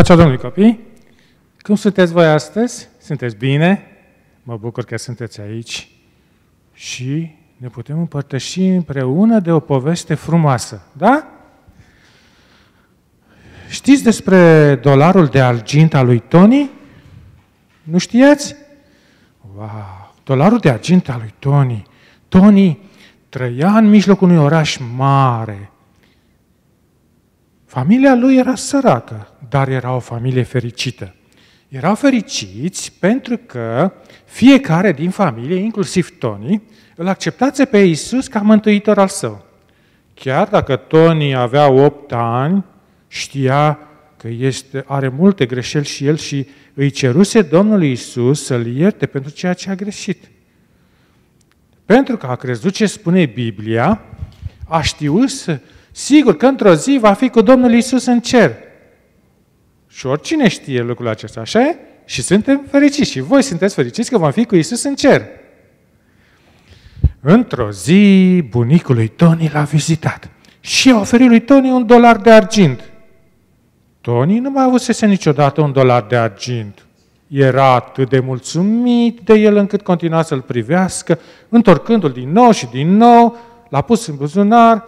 Pacea Domnului, copii! Cum sunteți voi astăzi? Sunteți bine? Mă bucur că sunteți aici și ne putem împărtăși împreună de o poveste frumoasă, da? Știți despre dolarul de argint al lui Tony? Nu știați? Wow! Dolarul de argint al lui Tony. Tony trăia în mijlocul unui oraș mare. Familia lui era săracă, dar era o familie fericită. Erau fericiți pentru că fiecare din familie, inclusiv Tony, îl acceptase pe Isus ca mântuitor al său. Chiar dacă Tony avea 8 ani, știa că este, are multe greșeli și el și îi ceruse Domnului Isus să-l ierte pentru ceea ce a greșit. Pentru că a crezut ce spune Biblia, a știut să, sigur că într-o zi va fi cu Domnul Isus în cer. Și oricine știe lucrul acesta, așa e? Și suntem fericiți. Și voi sunteți fericiți că vom fi cu Isus în cer. Într-o zi, bunicul lui Tony l-a vizitat și a oferit lui Tony un dolar de argint. Tony nu mai avusese niciodată un dolar de argint. Era atât de mulțumit de el încât continua să-l privească, întorcându-l din nou și din nou, l-a pus în buzunar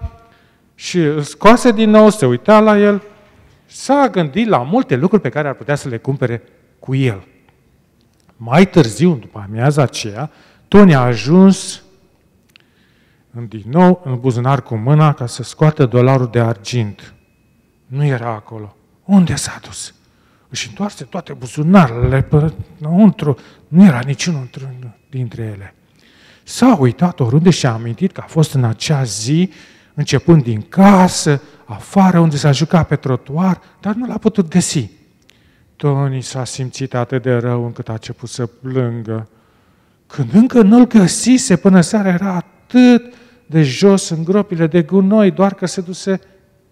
și îl scoase din nou, se uita la el, s-a gândit la multe lucruri pe care ar putea să le cumpere cu el. Mai târziu, după amiaza aceea, Tony a ajuns din nou în buzunar cu mâna ca să scoată dolarul de argint. Nu era acolo. Unde s-a dus? Își întoarse toate buzunarele pe înăuntru. Nu era niciunul dintre ele. S-a uitat oriunde și a amintit că a fost în acea zi, începând din casă, afară, unde s-a jucat pe trotuar, dar nu l-a putut găsi. Tony s-a simțit atât de rău încât a început să plângă. Când încă nu-l găsise până seara, era atât de jos în gropile de gunoi, doar că se duse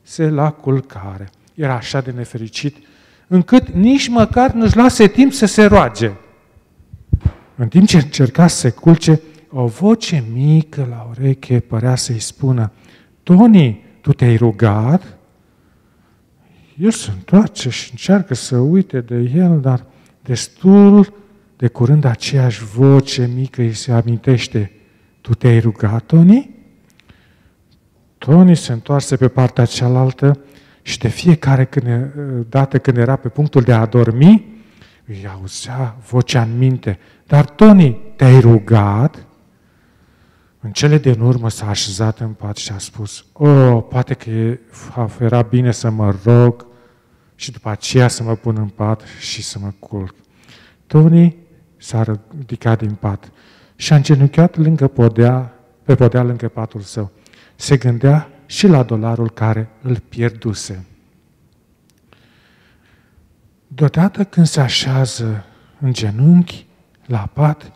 se la culcare. Era așa de nefericit, încât nici măcar nu-și lase timp să se roage. În timp ce încerca să se culce, o voce mică la ureche părea să-i spună, Tony, tu te-ai rugat? El se întoarce și încearcă să uite de el, dar destul de curând aceeași voce mică îi se amintește. Tu te-ai rugat, Tony? Tony se întoarse pe partea cealaltă și de fiecare când, dată când era pe punctul de a dormi, îi auzea vocea în minte. Dar, Tony, te-ai rugat? În cele din urmă s-a așezat în pat și a spus, oh, poate că era bine să mă rog și după aceea să mă pun în pat și să mă culc. Tony s-a ridicat din pat și a îngenunchiat lângă podea, pe podea lângă patul său. Se gândea și la dolarul care îl pierduse. Deodată când se așează în genunchi, la pat,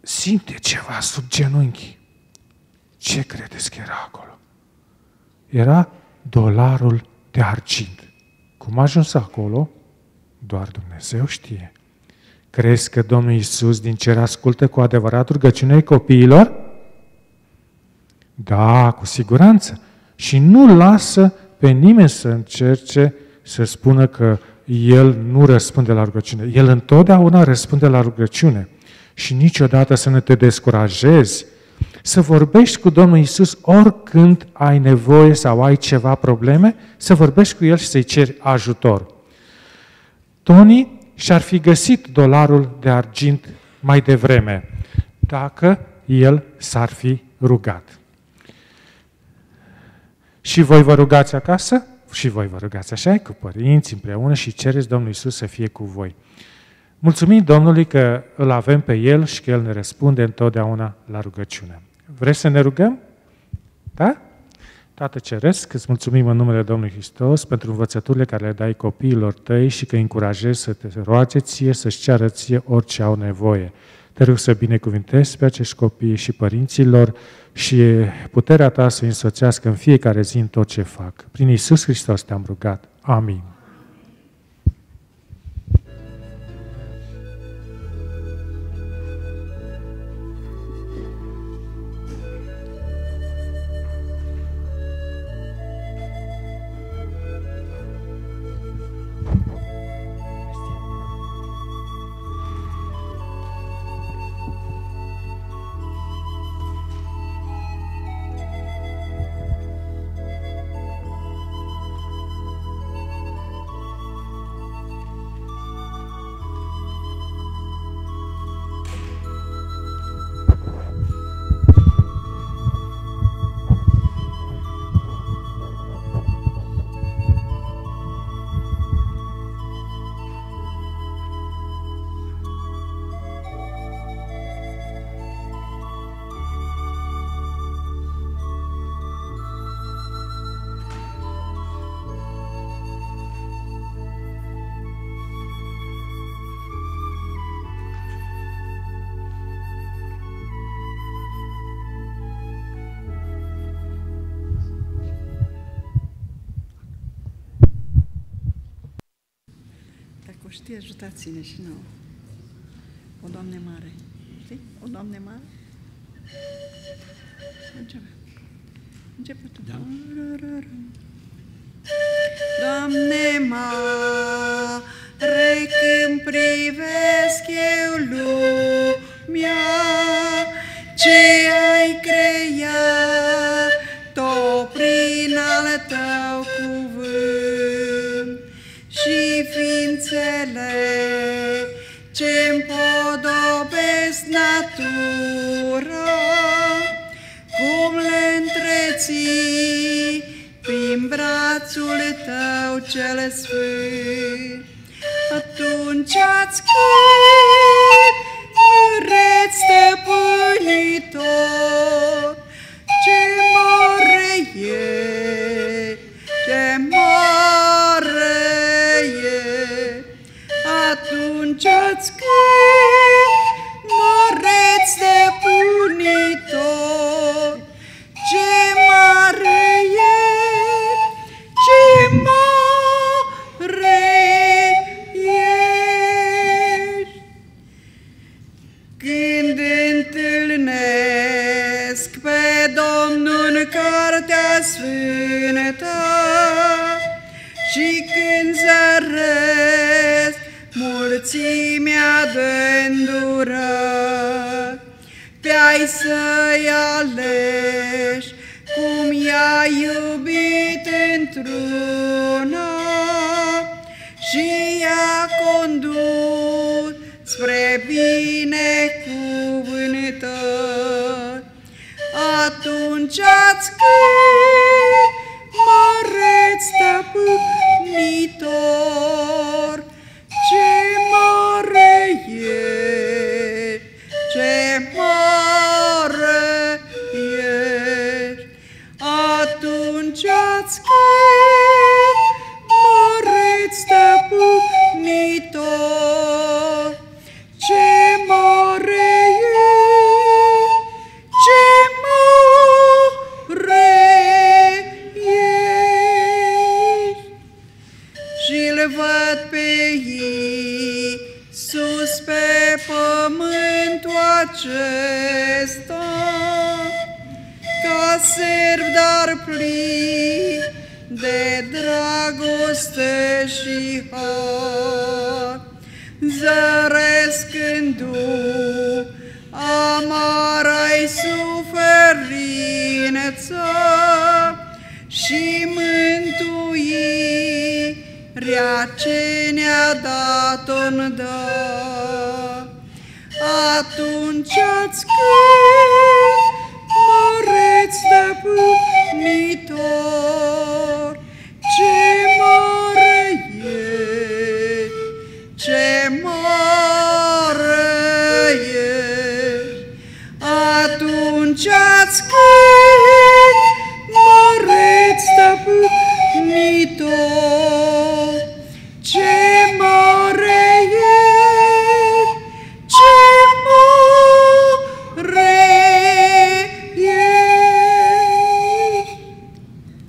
simte ceva sub genunchi. Ce credeți că era acolo? Era dolarul de argint. Cum a ajuns acolo? Doar Dumnezeu știe. Crezi că Domnul Iisus din cer ascultă cu adevărat rugăciunea copiilor? Da, cu siguranță. Și nu lasă pe nimeni să încerce să spună că El nu răspunde la rugăciune. El întotdeauna răspunde la rugăciune. Și niciodată să nu te descurajezi să vorbești cu Domnul Isus oricând ai nevoie sau ai ceva probleme, să vorbești cu El și să-i ceri ajutor. Tony și-ar fi găsit dolarul de argint mai devreme, dacă el s-ar fi rugat. Și voi vă rugați acasă? Și voi vă rugați așa, cu părinți împreună și cereți Domnului Isus să fie cu voi. Mulțumim Domnului că îl avem pe El și că El ne răspunde întotdeauna la rugăciune. Vreți să ne rugăm? Da? Tată Ceresc, îți mulțumim în numele Domnului Hristos pentru învățăturile care le dai copiilor tăi și că încurajezi să te roage ție, să-și ceară ție orice au nevoie. Te rog să binecuvintezi pe acești copii și părinților și puterea ta să însoțească în fiecare zi în tot ce fac. Prin Isus Hristos te-am rugat. Amin. Știi, ajutați-ne și nouă. O Doamne mare. Știi? O Doamne mare. Începe. Începe tu. Da. Doamne mare, când privesc eu lumea, natura, cum le întreții prin brațul tău cel sfânt. Atunci ați cânt, măreți stăpânitor, cartea sfântă și când zăresc mulțimea de îndurări, pe-ai să-i aleși cum i-a iubit într-una și i-a condus spre binecuvântări. Atunci ați acesta, ca serv dar plin de dragoste și har. Zărescându amara-i suferință și mântuirea ce ne-a dat-o dă. Atunci ați cânt, măreți stăpânitor,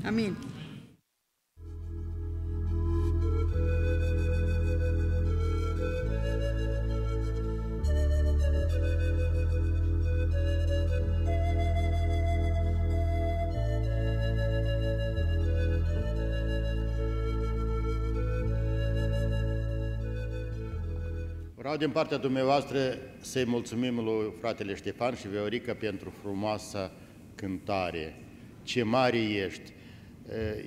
Amin. Vreau din partea dumneavoastră să-i mulțumim lui fratele Ștefan și Veorica pentru frumoasa cântare. Ce mare ești!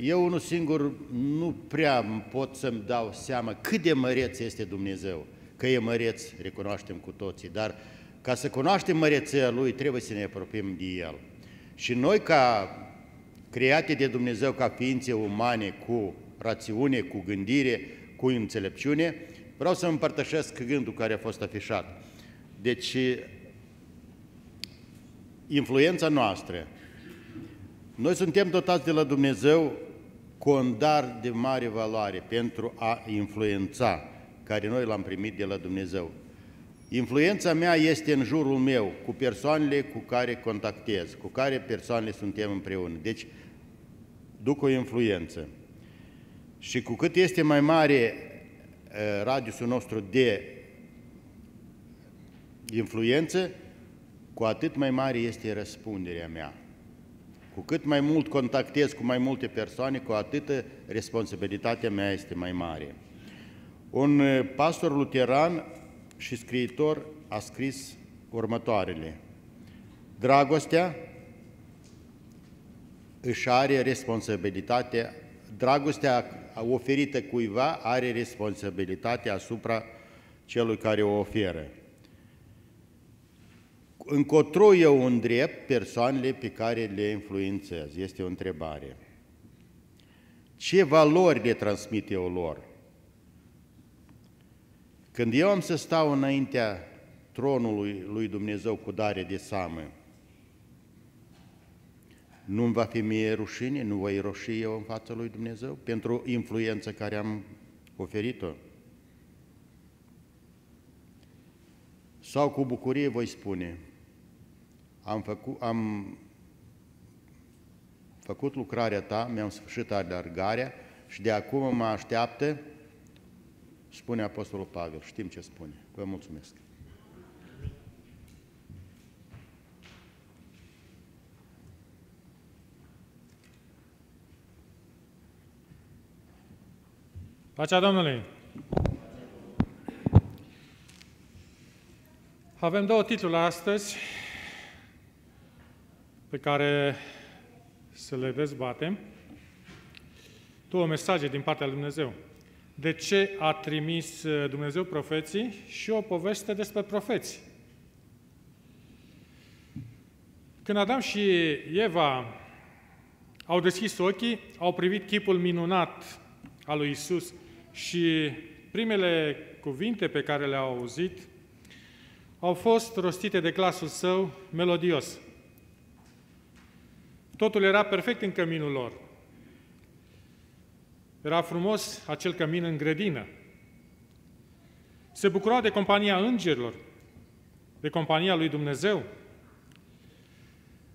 Eu unul singur nu prea pot să-mi dau seama cât de măreț este Dumnezeu. Că e măreț, recunoaștem cu toții, dar ca să cunoaștem măreția Lui, trebuie să ne apropiem de El. Și noi, ca create de Dumnezeu, ca ființe umane, cu rațiune, cu gândire, cu înțelepciune, vreau să împărtășesc gândul care a fost afișat. Deci, influența noastră. Noi suntem dotați de la Dumnezeu cu un dar de mare valoare pentru a influența, care noi l-am primit de la Dumnezeu. Influența mea este în jurul meu, cu persoanele cu care contactez, cu care persoanele suntem împreună. Deci, duc o influență. Și cu cât este mai mare radiusul nostru de influență, cu atât mai mare este răspunderea mea. Cu cât mai mult contactez cu mai multe persoane, cu atât responsabilitatea mea este mai mare. Un pastor luteran și scriitor a scris următoarele. Dragostea își are responsabilitatea, dragostea oferită cuiva are responsabilitatea asupra celui care o oferă. Încotro eu îndrept persoanele pe care le influențez? Este o întrebare. Ce valori le transmit eu lor? Când eu am să stau înaintea tronului lui Dumnezeu cu dare de samă, nu-mi va fi mie rușine, nu voi roși eu în fața lui Dumnezeu pentru influența care am oferit-o? Sau cu bucurie voi spune, am făcut, am făcut lucrarea ta, mi-am sfârșit alergarea și de acum mă așteaptă, spune Apostolul Pavel, știm ce spune. Vă mulțumesc. Pacea Domnului! Avem două titluri astăzi pe care să le dezbatem. Două mesaje din partea lui Dumnezeu. De ce a trimis Dumnezeu profeții și o poveste despre profeți. Când Adam și Eva au deschis ochii, au privit chipul minunat al lui Isus și primele cuvinte pe care le-au auzit au fost rostite de glasul său melodios. Totul era perfect în căminul lor. Era frumos acel cămin în grădină. Se bucurau de compania îngerilor, de compania lui Dumnezeu.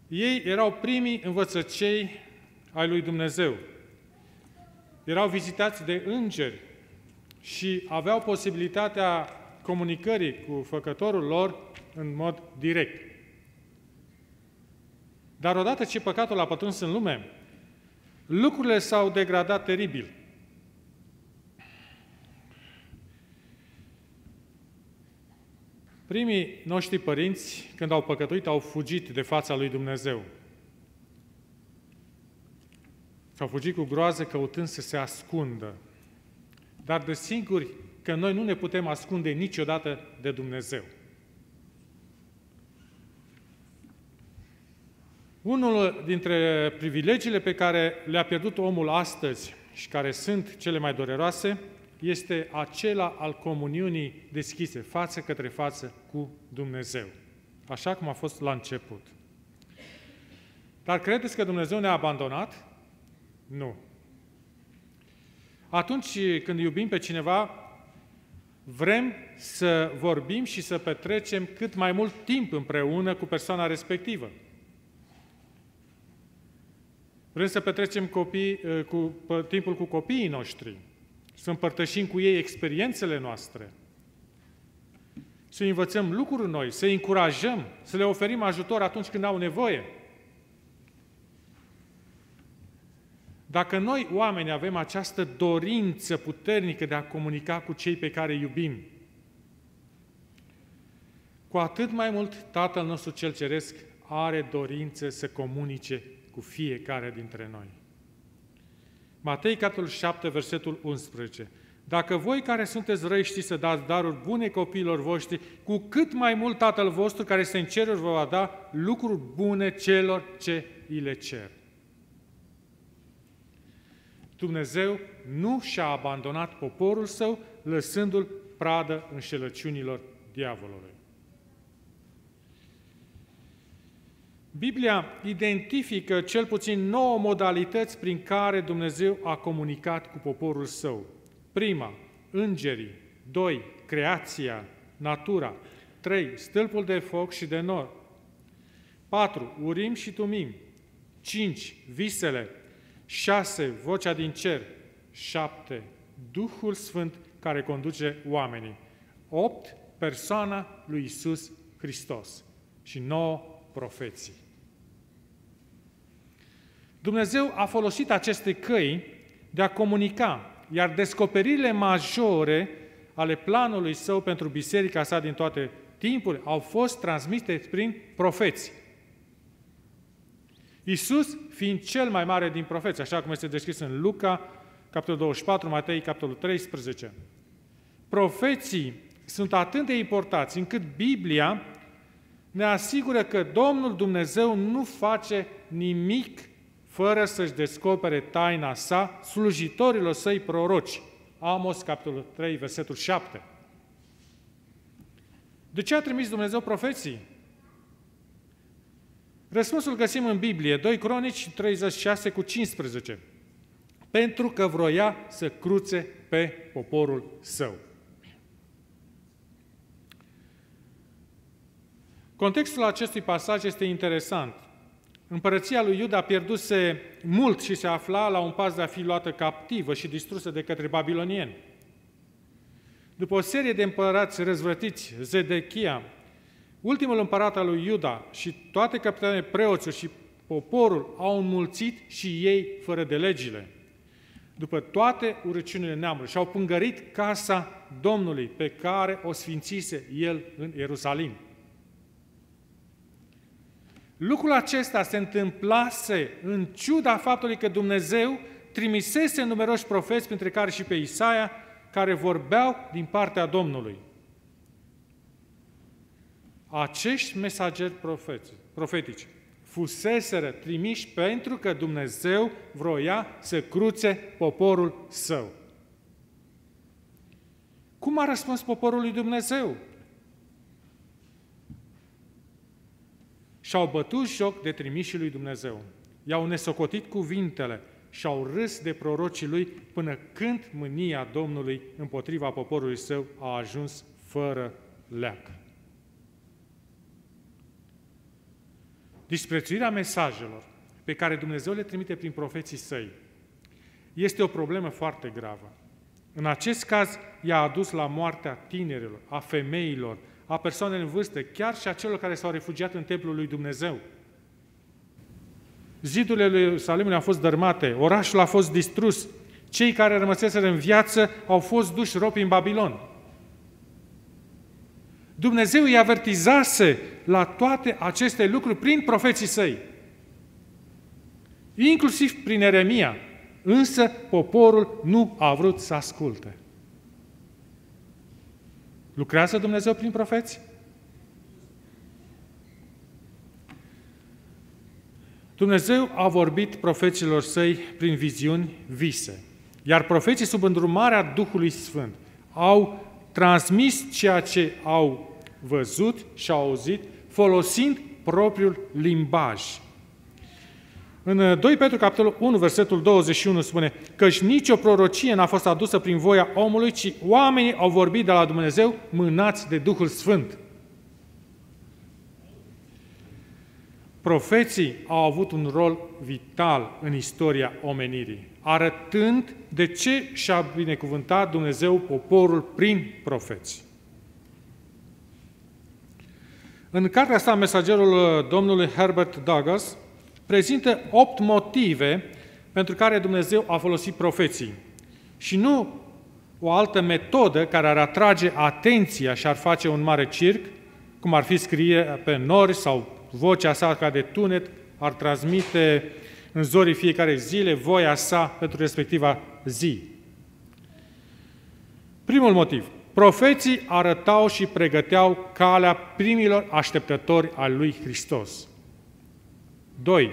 Ei erau primii învățăcei ai lui Dumnezeu. Erau vizitați de îngeri și aveau posibilitatea comunicării cu făcătorul lor în mod direct. Dar odată ce păcatul a pătruns în lume, lucrurile s-au degradat teribil. Primii noștri părinți, când au păcătuit, au fugit de fața lui Dumnezeu. S-au fugit cu groază căutând să se ascundă. Dar de singuri că noi nu ne putem ascunde niciodată de Dumnezeu. Unul dintre privilegiile pe care le-a pierdut omul astăzi și care sunt cele mai dureroase este acela al comuniunii deschise, față către față cu Dumnezeu, așa cum a fost la început. Dar credeți că Dumnezeu ne-a abandonat? Nu. Atunci când iubim pe cineva, vrem să vorbim și să petrecem cât mai mult timp împreună cu persoana respectivă. Vrem să petrecem copii, eh, cu, timpul cu copiii noștri, să împărtășim cu ei experiențele noastre, să învățăm lucruri noi, să încurajăm, să le oferim ajutor atunci când au nevoie. Dacă noi, oameni, avem această dorință puternică de a comunica cu cei pe care iubim, cu atât mai mult Tatăl nostru cel Ceresc are dorință să comunice cu fiecare dintre noi. Matei, capitolul 7, versetul 11. Dacă voi care sunteți răi știți să dați daruri bune copiilor voștri, cu cât mai mult Tatăl vostru care se în ceruri vă va da lucruri bune celor ce îi le cer. Dumnezeu nu și-a abandonat poporul său, lăsându-l pradă înșelăciunilor diavolului. Biblia identifică cel puțin nouă modalități prin care Dumnezeu a comunicat cu poporul său. Prima, îngerii. Doi, creația, natura. Trei, stâlpul de foc și de nor. Patru, urim și tumim. Cinci, visele. 6. Vocea din cer. 7. Duhul Sfânt care conduce oamenii. 8. Persoana lui Isus Hristos și 9 profeții. Dumnezeu a folosit aceste căi de a comunica, iar descoperirile majore ale planului său pentru biserica sa din toate timpuri au fost transmise prin profeți. Iisus fiind cel mai mare din profeți, așa cum este descris în Luca, capitolul 24, Matei, capitolul 13. Profeții sunt atât de importanți încât Biblia ne asigură că Domnul Dumnezeu nu face nimic fără să-și descopere taina sa slujitorilor săi proroci. Amos, capitolul 3, versetul 7. De ce a trimis Dumnezeu profeții? Răspunsul găsim în Biblie, 2 Cronici 36 cu 15. Pentru că vroia să cruțe pe poporul său. Contextul acestui pasaj este interesant. Împărăția lui Iuda pierduse mult și se afla la un pas de a fi luată captivă și distrusă de către babilonieni. După o serie de împărați răzvrătiți, Zedechia, ultimul împărat al lui Iuda și toate capitanele preoților și poporul au înmulțit și ei fără de legile. După toate urăciunile neamului și-au pângărit casa Domnului pe care o sfințise el în Ierusalim. Lucrul acesta se întâmplase în ciuda faptului că Dumnezeu trimisese numeroși profeți, printre care și pe Isaia, care vorbeau din partea Domnului. Acești mesageri profeți, profetici fuseseră trimiși pentru că Dumnezeu vroia să cruțe poporul său. Cum a răspuns poporul lui Dumnezeu? Și-au bătut joc de trimișii lui Dumnezeu. I-au nesocotit cuvintele și au râs de prorocii lui până când mânia Domnului împotriva poporului său a ajuns fără leacă. Disprețuirea mesajelor pe care Dumnezeu le trimite prin profeții săi este o problemă foarte gravă. În acest caz, i-a adus la moartea tinerilor, a femeilor, a persoanelor în vârstă, chiar și a celor care s-au refugiat în templul lui Dumnezeu. Zidurile lui Ierusalimului au fost dărmate, orașul a fost distrus, cei care rămăseseră în viață au fost duși ropi în Babilon. Dumnezeu îi avertizase la toate aceste lucruri prin profeții săi, inclusiv prin Eremia, însă poporul nu a vrut să asculte. Lucrează Dumnezeu prin profeți? Dumnezeu a vorbit profeților săi prin viziuni, vise, iar profeții sub îndrumarea Duhului Sfânt au transmis ceea ce au văzut și au auzit, folosind propriul limbaj. În 2 Petru, capitolul 1, versetul 21 spune Căci nicio prorocie n-a fost adusă prin voia omului, ci oamenii au vorbit de la Dumnezeu mânați de Duhul Sfânt. Profeții au avut un rol vital în istoria omenirii, arătând de ce și-a binecuvântat Dumnezeu poporul prin profeți. În cartea sa, Mesagerul Domnului Herbert Douglas prezintă opt motive pentru care Dumnezeu a folosit profeții. Și nu o altă metodă care ar atrage atenția și ar face un mare circ, cum ar fi scrie pe nori sau vocea sa ca de tunet, ar transmite în zorii fiecare zile voia sa pentru respectiva zi. Primul motiv. Profeții arătau și pregăteau calea primilor așteptători al lui Hristos. 2.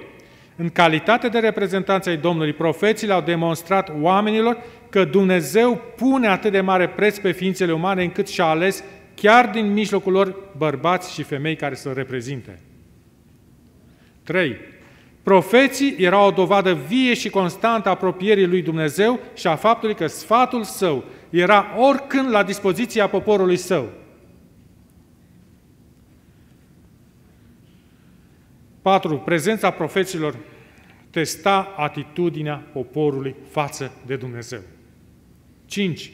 În calitate de reprezentanți ai Domnului, profeții au demonstrat oamenilor că Dumnezeu pune atât de mare preț pe ființele umane încât și-a ales chiar din mijlocul lor bărbați și femei care să-L reprezinte. 3. Profeții erau o dovadă vie și constantă a apropierii lui Dumnezeu și a faptului că sfatul său era oricând la dispoziția poporului său. 4. Prezența profeților testa atitudinea poporului față de Dumnezeu. 5.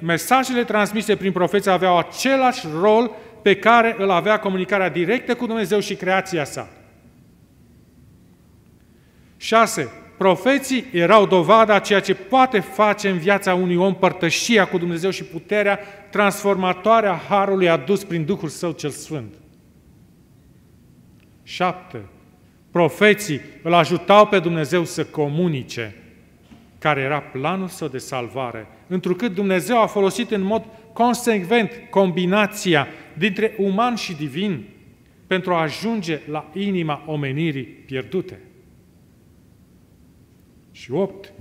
Mesajele transmise prin profeți aveau același rol pe care îl avea comunicarea directă cu Dumnezeu și creația sa. 6. Profeții erau dovada ceea ce poate face în viața unui om părtășia cu Dumnezeu și puterea transformatoare a Harului adus prin Duhul Său cel Sfânt. 7. Profeții îl ajutau pe Dumnezeu să comunice care era planul său de salvare, întrucât Dumnezeu a folosit în mod consecvent combinația dintre uman și divin pentru a ajunge la inima omenirii pierdute. Și 8.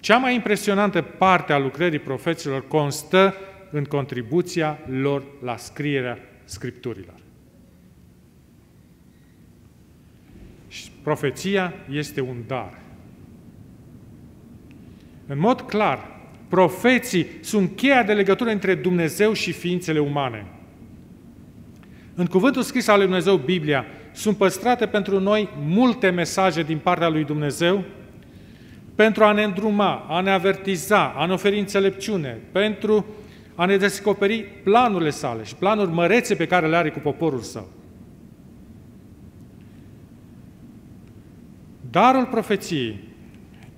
Cea mai impresionantă parte a lucrării profeților constă în contribuția lor la scrierea Scripturilor. Profeția este un dar. În mod clar, profeții sunt cheia de legătură între Dumnezeu și ființele umane. În cuvântul scris al lui Dumnezeu, Biblia, sunt păstrate pentru noi multe mesaje din partea lui Dumnezeu pentru a ne îndruma, a ne avertiza, a ne oferi înțelepciune, pentru a ne descoperi planurile sale și planuri mărețe pe care le are cu poporul său. Darul profeției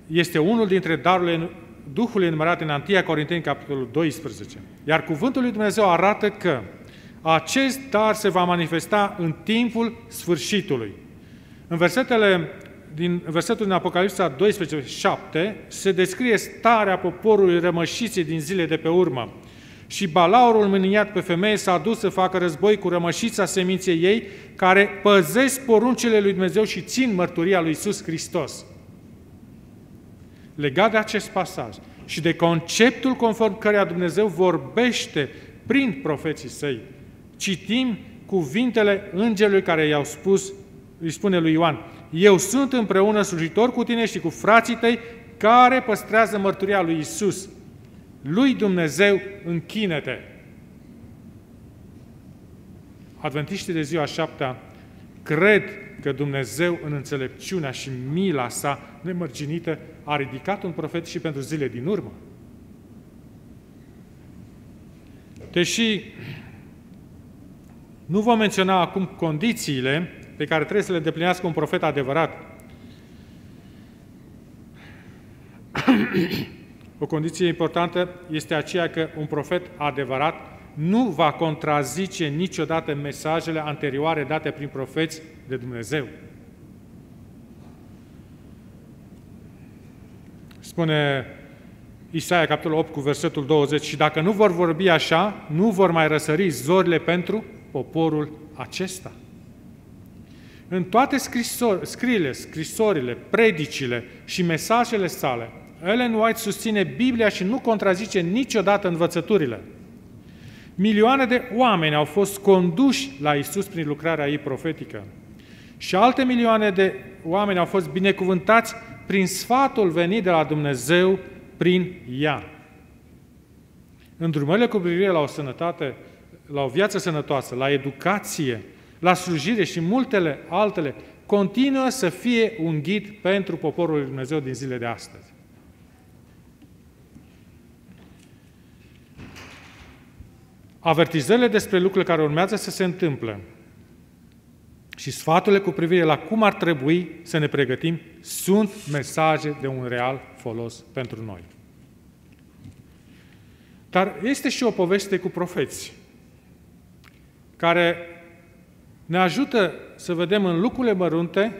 este unul dintre darurile Duhului enumerat în Antia Corinteni, capitolul 12. Iar cuvântul lui Dumnezeu arată că acest dar se va manifesta în timpul sfârșitului. În versetele din versetul din Apocalipsa 12, 7, se descrie starea poporului rămășiței din zile de pe urmă. Și balaurul mâniat pe femeie s-a dus să facă război cu rămășița seminței ei, care păzesc poruncile lui Dumnezeu și țin mărturia lui Iisus Hristos. Legat de acest pasaj și de conceptul conform căreia Dumnezeu vorbește prin profeții săi, citim cuvintele îngerului care i-au spus, îi spune lui Ioan, eu sunt împreună slujitor cu tine și cu frații tăi care păstrează mărturia lui Isus. Lui Dumnezeu închinete. Adventiștii de ziua șaptea cred că Dumnezeu în înțelepciunea și mila sa nemărginită a ridicat un profet și pentru zile din urmă. Deși nu vom menționa acum condițiile pe care trebuie să le deplinească un profet adevărat. O condiție importantă este aceea că un profet adevărat nu va contrazice niciodată mesajele anterioare date prin profeți de Dumnezeu. Spune Isaia, capitolul 8, cu versetul 20, și dacă nu vor vorbi așa, nu vor mai răsări zorile pentru poporul acesta. În toate scrisor, scriile, scrisorile, predicile și mesajele sale, Ellen White susține Biblia și nu contrazice niciodată învățăturile. Milioane de oameni au fost conduși la Isus prin lucrarea ei profetică. Și alte milioane de oameni au fost binecuvântați prin sfatul venit de la Dumnezeu prin ea. Îndrumările cu privire la o sănătate, la o viață sănătoasă, la educație, la slujire și multele altele, continuă să fie un ghid pentru poporul lui Dumnezeu din zile de astăzi. Avertizările despre lucrurile care urmează să se întâmple și sfaturile cu privire la cum ar trebui să ne pregătim sunt mesaje de un real folos pentru noi. Dar este și o poveste cu profeți care ne ajută să vedem în lucrurile mărunte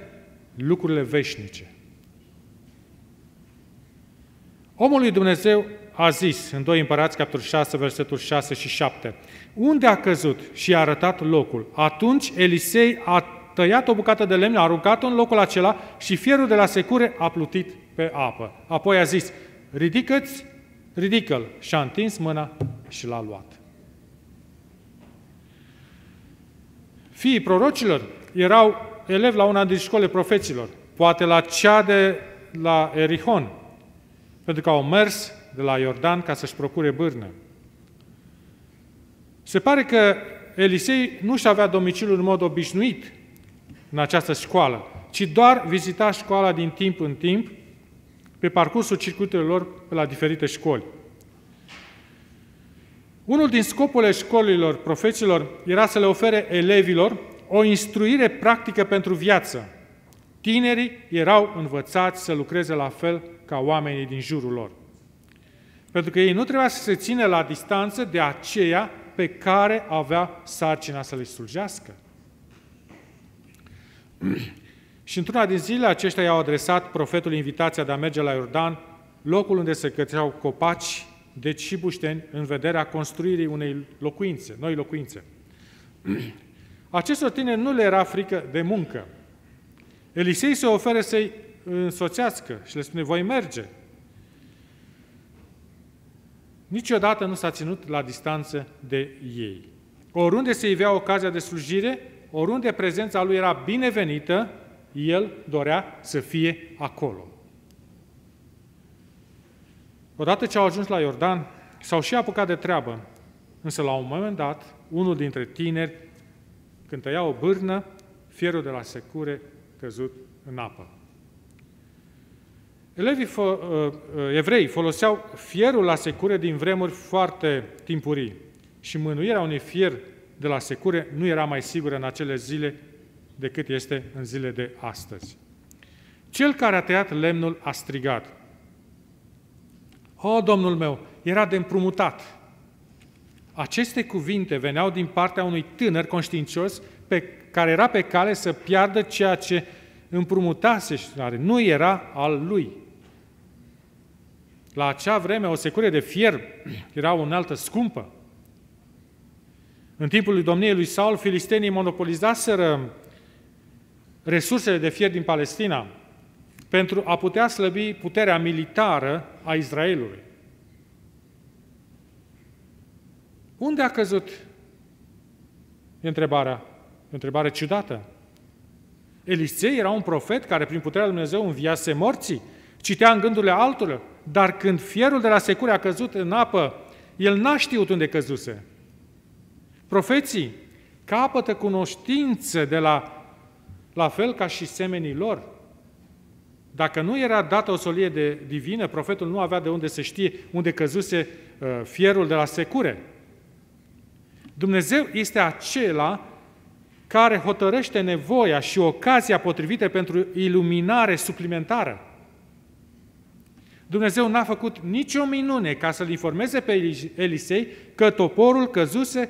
lucrurile veșnice. Omul lui Dumnezeu a zis în 2 Împărați, capitolul 6, versetul 6 și 7, unde a căzut și a arătat locul. Atunci Elisei a tăiat o bucată de lemn, a aruncat-o în locul acela și fierul de la secure a plutit pe apă. Apoi a zis, ridică-ți, ridică-l. Și a întins mâna și l-a luat. Fiii prorocilor erau elevi la una din școlile profeților, poate la cea de la Erihon, pentru că au mers de la Iordan ca să-și procure bârnă. Se pare că Elisei nu și avea domiciliul în mod obișnuit în această școală, ci doar vizita școala din timp în timp pe parcursul circuitelor lor pe la diferite școli. Unul din scopurile școlilor profeților era să le ofere elevilor o instruire practică pentru viață. Tinerii erau învățați să lucreze la fel ca oamenii din jurul lor. Pentru că ei nu trebuia să se țină la distanță de aceea pe care avea sarcina să le slujească. Și într-una din zile aceștia i-au adresat profetul invitația de a merge la Iordan, locul unde se căteau copaci, deci și bușteni, în vederea construirii unei locuințe, noi locuințe. Acestor tineri nu le era frică de muncă. Elisei se oferă să-i însoțească și le spune, voi merge. Niciodată nu s-a ținut la distanță de ei. Oriunde se ivea ocazia de slujire, oriunde prezența lui era binevenită, el dorea să fie acolo. Odată ce au ajuns la Iordan, s-au și apucat de treabă, însă la un moment dat, unul dintre tineri, când tăia o bârnă, fierul de la secure căzut în apă. Elevii fo- uh, uh, evrei foloseau fierul la secure din vremuri foarte timpurii și mânuirea unui fier de la secure nu era mai sigură în acele zile decât este în zile de astăzi. Cel care a tăiat lemnul a strigat. O, Domnul meu, era de împrumutat. Aceste cuvinte veneau din partea unui tânăr conștiincios pe care era pe cale să piardă ceea ce împrumutase și nu era al lui. La acea vreme, o secure de fier era o unaltă scumpă. În timpul lui domniei lui Saul, filistenii monopolizaseră resursele de fier din Palestina pentru a putea slăbi puterea militară a Israelului. Unde a căzut? E întrebarea. E întrebare ciudată. Elisei era un profet care prin puterea lui Dumnezeu înviase morții, citea în gândurile altora, dar când fierul de la secure a căzut în apă, el n-a știut unde căzuse. Profeții capătă cunoștință de la, la fel ca și semenii lor. Dacă nu era dată o solie de divină, profetul nu avea de unde să știe unde căzuse uh, fierul de la secure. Dumnezeu este acela care hotărăște nevoia și ocazia potrivită pentru iluminare suplimentară. Dumnezeu n-a făcut nicio minune ca să-l informeze pe Elisei că toporul căzuse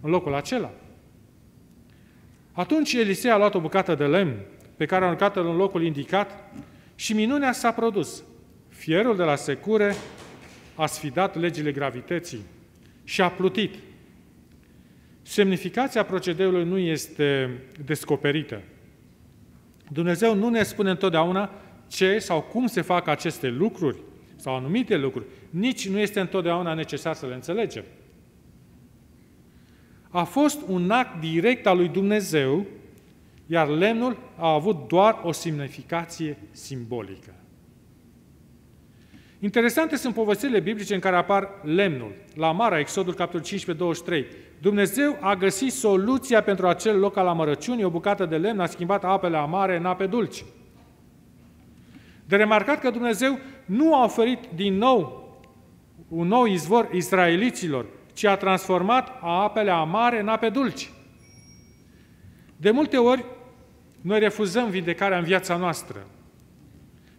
în locul acela. Atunci Elisei a luat o bucată de lemn pe care a aruncat în locul indicat și minunea s-a produs. Fierul de la secure a sfidat legile gravității și a plutit. Semnificația procedeului nu este descoperită. Dumnezeu nu ne spune întotdeauna ce sau cum se fac aceste lucruri sau anumite lucruri. Nici nu este întotdeauna necesar să le înțelegem. A fost un act direct al lui Dumnezeu, iar lemnul a avut doar o semnificație simbolică. Interesante sunt povestirile biblice în care apar lemnul. La Mara, Exodul, capitolul 15, 23. Dumnezeu a găsit soluția pentru acel loc al amărăciunii, o bucată de lemn a schimbat apele amare în ape dulci. De remarcat că Dumnezeu nu a oferit din nou un nou izvor israeliților, ci a transformat apele amare în ape dulci. De multe ori, noi refuzăm vindecarea în viața noastră.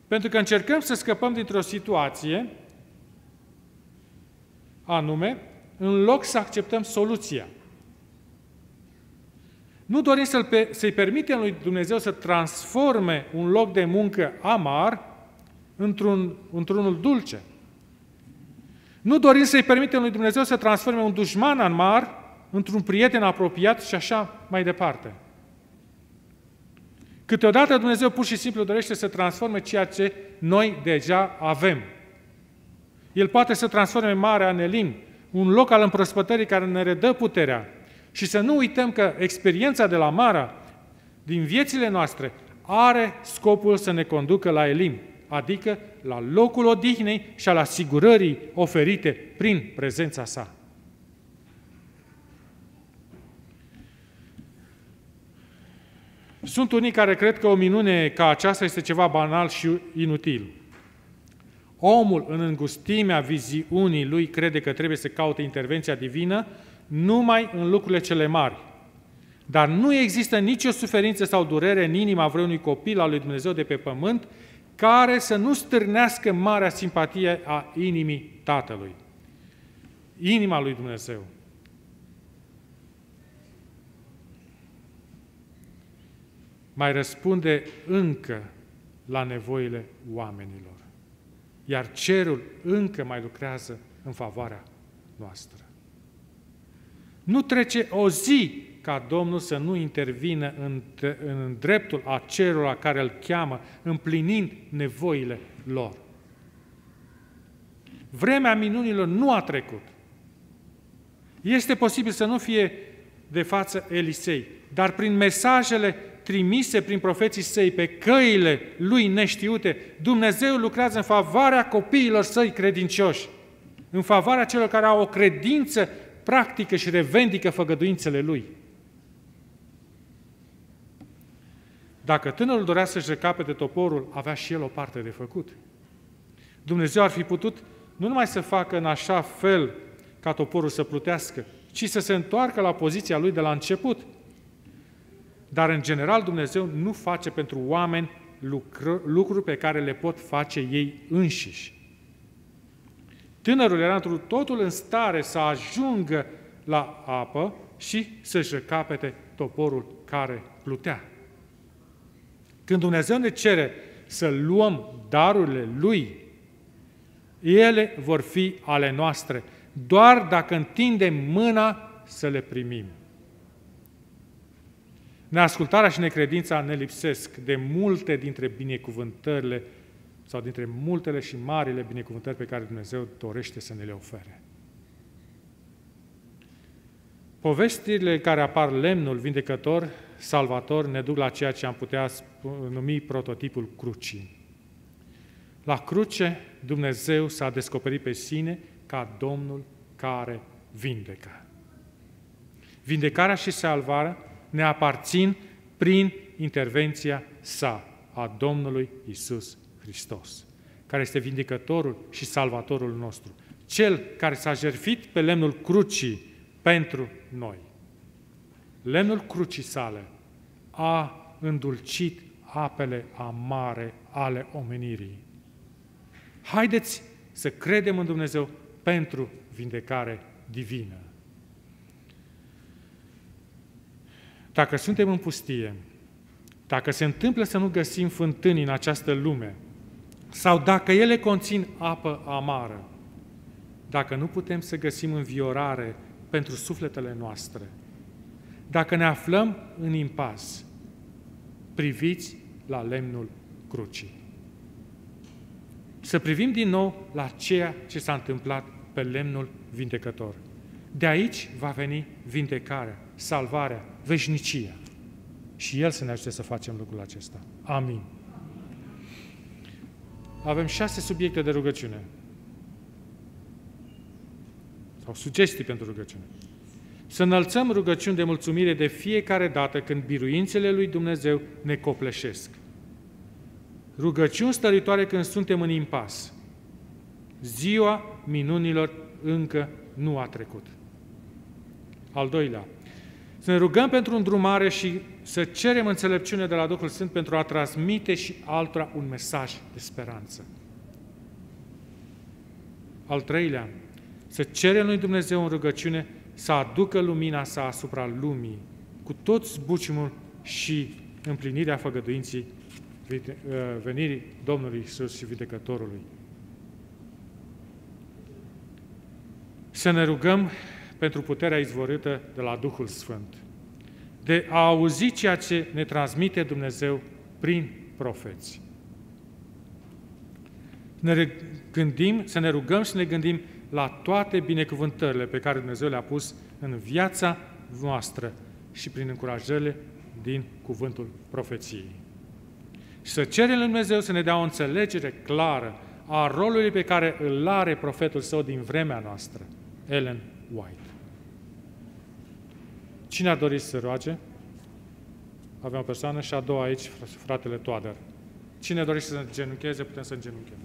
Pentru că încercăm să scăpăm dintr-o situație anume, în loc să acceptăm soluția. Nu dorim să-l pe, să-i permitem lui Dumnezeu să transforme un loc de muncă amar într-un, într-unul dulce. Nu dorim să-i permitem lui Dumnezeu să transforme un dușman amar într-un prieten apropiat și așa mai departe. Câteodată Dumnezeu pur și simplu dorește să transforme ceea ce noi deja avem. El poate să transforme Marea în Elim, un loc al împrospătării care ne redă puterea. Și să nu uităm că experiența de la Mara, din viețile noastre, are scopul să ne conducă la Elim, adică la locul odihnei și al asigurării oferite prin prezența sa. Sunt unii care cred că o minune ca aceasta este ceva banal și inutil. omul în îngustimea viziunii lui crede că trebuie să caute intervenția divină numai în lucrurile cele mari. Dar nu există nicio suferință sau durere în inima vreunui copil al lui Dumnezeu de pe pământ care să nu stârnească marea simpatie a inimii Tatălui. Inima lui Dumnezeu. Mai răspunde încă la nevoile oamenilor. Iar cerul încă mai lucrează în favoarea noastră. Nu trece o zi ca Domnul să nu intervină în, în dreptul acelora care îl cheamă, împlinind nevoile lor. Vremea minunilor nu a trecut. Este posibil să nu fie de față Elisei, dar prin mesajele trimise prin profeții săi pe căile lui neștiute, Dumnezeu lucrează în favoarea copiilor săi credincioși, în favoarea celor care au o credință practică și revendică făgăduințele lui. Dacă tânărul dorea să-și recapete toporul, avea și el o parte de făcut. Dumnezeu ar fi putut nu numai să facă în așa fel ca toporul să plutească, ci să se întoarcă la poziția lui de la început. Dar, în general, Dumnezeu nu face pentru oameni lucruri pe care le pot face ei înșiși. Tânărul era într totul în stare să ajungă la apă și să-și recapete toporul care plutea. Când Dumnezeu ne cere să luăm darurile Lui, ele vor fi ale noastre, doar dacă întindem mâna să le primim. Neascultarea și necredința ne lipsesc de multe dintre binecuvântările sau dintre multele și marile binecuvântări pe care Dumnezeu dorește să ne le ofere. Povestirile care apar lemnul vindecător, salvator, ne duc la ceea ce am putea numi prototipul crucii. La cruce, Dumnezeu s-a descoperit pe sine ca Domnul care vindecă. Vindecarea și salvarea ne aparțin prin intervenția sa, a Domnului Isus Hristos, care este vindicătorul și salvatorul nostru, cel care s-a jertfit pe lemnul crucii pentru noi. Lemnul crucii sale a îndulcit apele amare ale omenirii. Haideți să credem în Dumnezeu pentru vindecare divină. Dacă suntem în pustie, dacă se întâmplă să nu găsim fântâni în această lume, sau dacă ele conțin apă amară, dacă nu putem să găsim înviorare pentru sufletele noastre, dacă ne aflăm în impas, priviți la lemnul crucii. Să privim din nou la ceea ce s-a întâmplat pe lemnul vindecător. De aici va veni vindecarea, salvarea, veșnicia. Și El să ne ajute să facem lucrul acesta. Amin. Avem șase subiecte de rugăciune. Sau sugestii pentru rugăciune. Să înălțăm rugăciuni de mulțumire de fiecare dată când biruințele lui Dumnezeu ne copleșesc. Rugăciuni stăritoare când suntem în impas. Ziua minunilor încă nu a trecut. Al doilea, să ne rugăm pentru îndrumare și să cerem înțelepciune de la Duhul Sfânt pentru a transmite și altora un mesaj de speranță. Al treilea, să cerem lui Dumnezeu în rugăciune să aducă lumina sa asupra lumii, cu tot zbucimul și împlinirea făgăduinții uh, venirii Domnului Isus și Vindecătorului. Să ne rugăm pentru puterea izvorâtă de la Duhul Sfânt, de a auzi ceea ce ne transmite Dumnezeu prin profeți. Ne gândim, să ne rugăm și ne gândim la toate binecuvântările pe care Dumnezeu le-a pus în viața noastră și prin încurajările din cuvântul profeției. Și să cerem lui Dumnezeu să ne dea o înțelegere clară a rolului pe care îl are profetul său din vremea noastră, Ellen White. Cine ar dori să se roage? Avem o persoană și a doua aici, fratele Toader. Cine dorește să genuncheze, putem să genunchăm.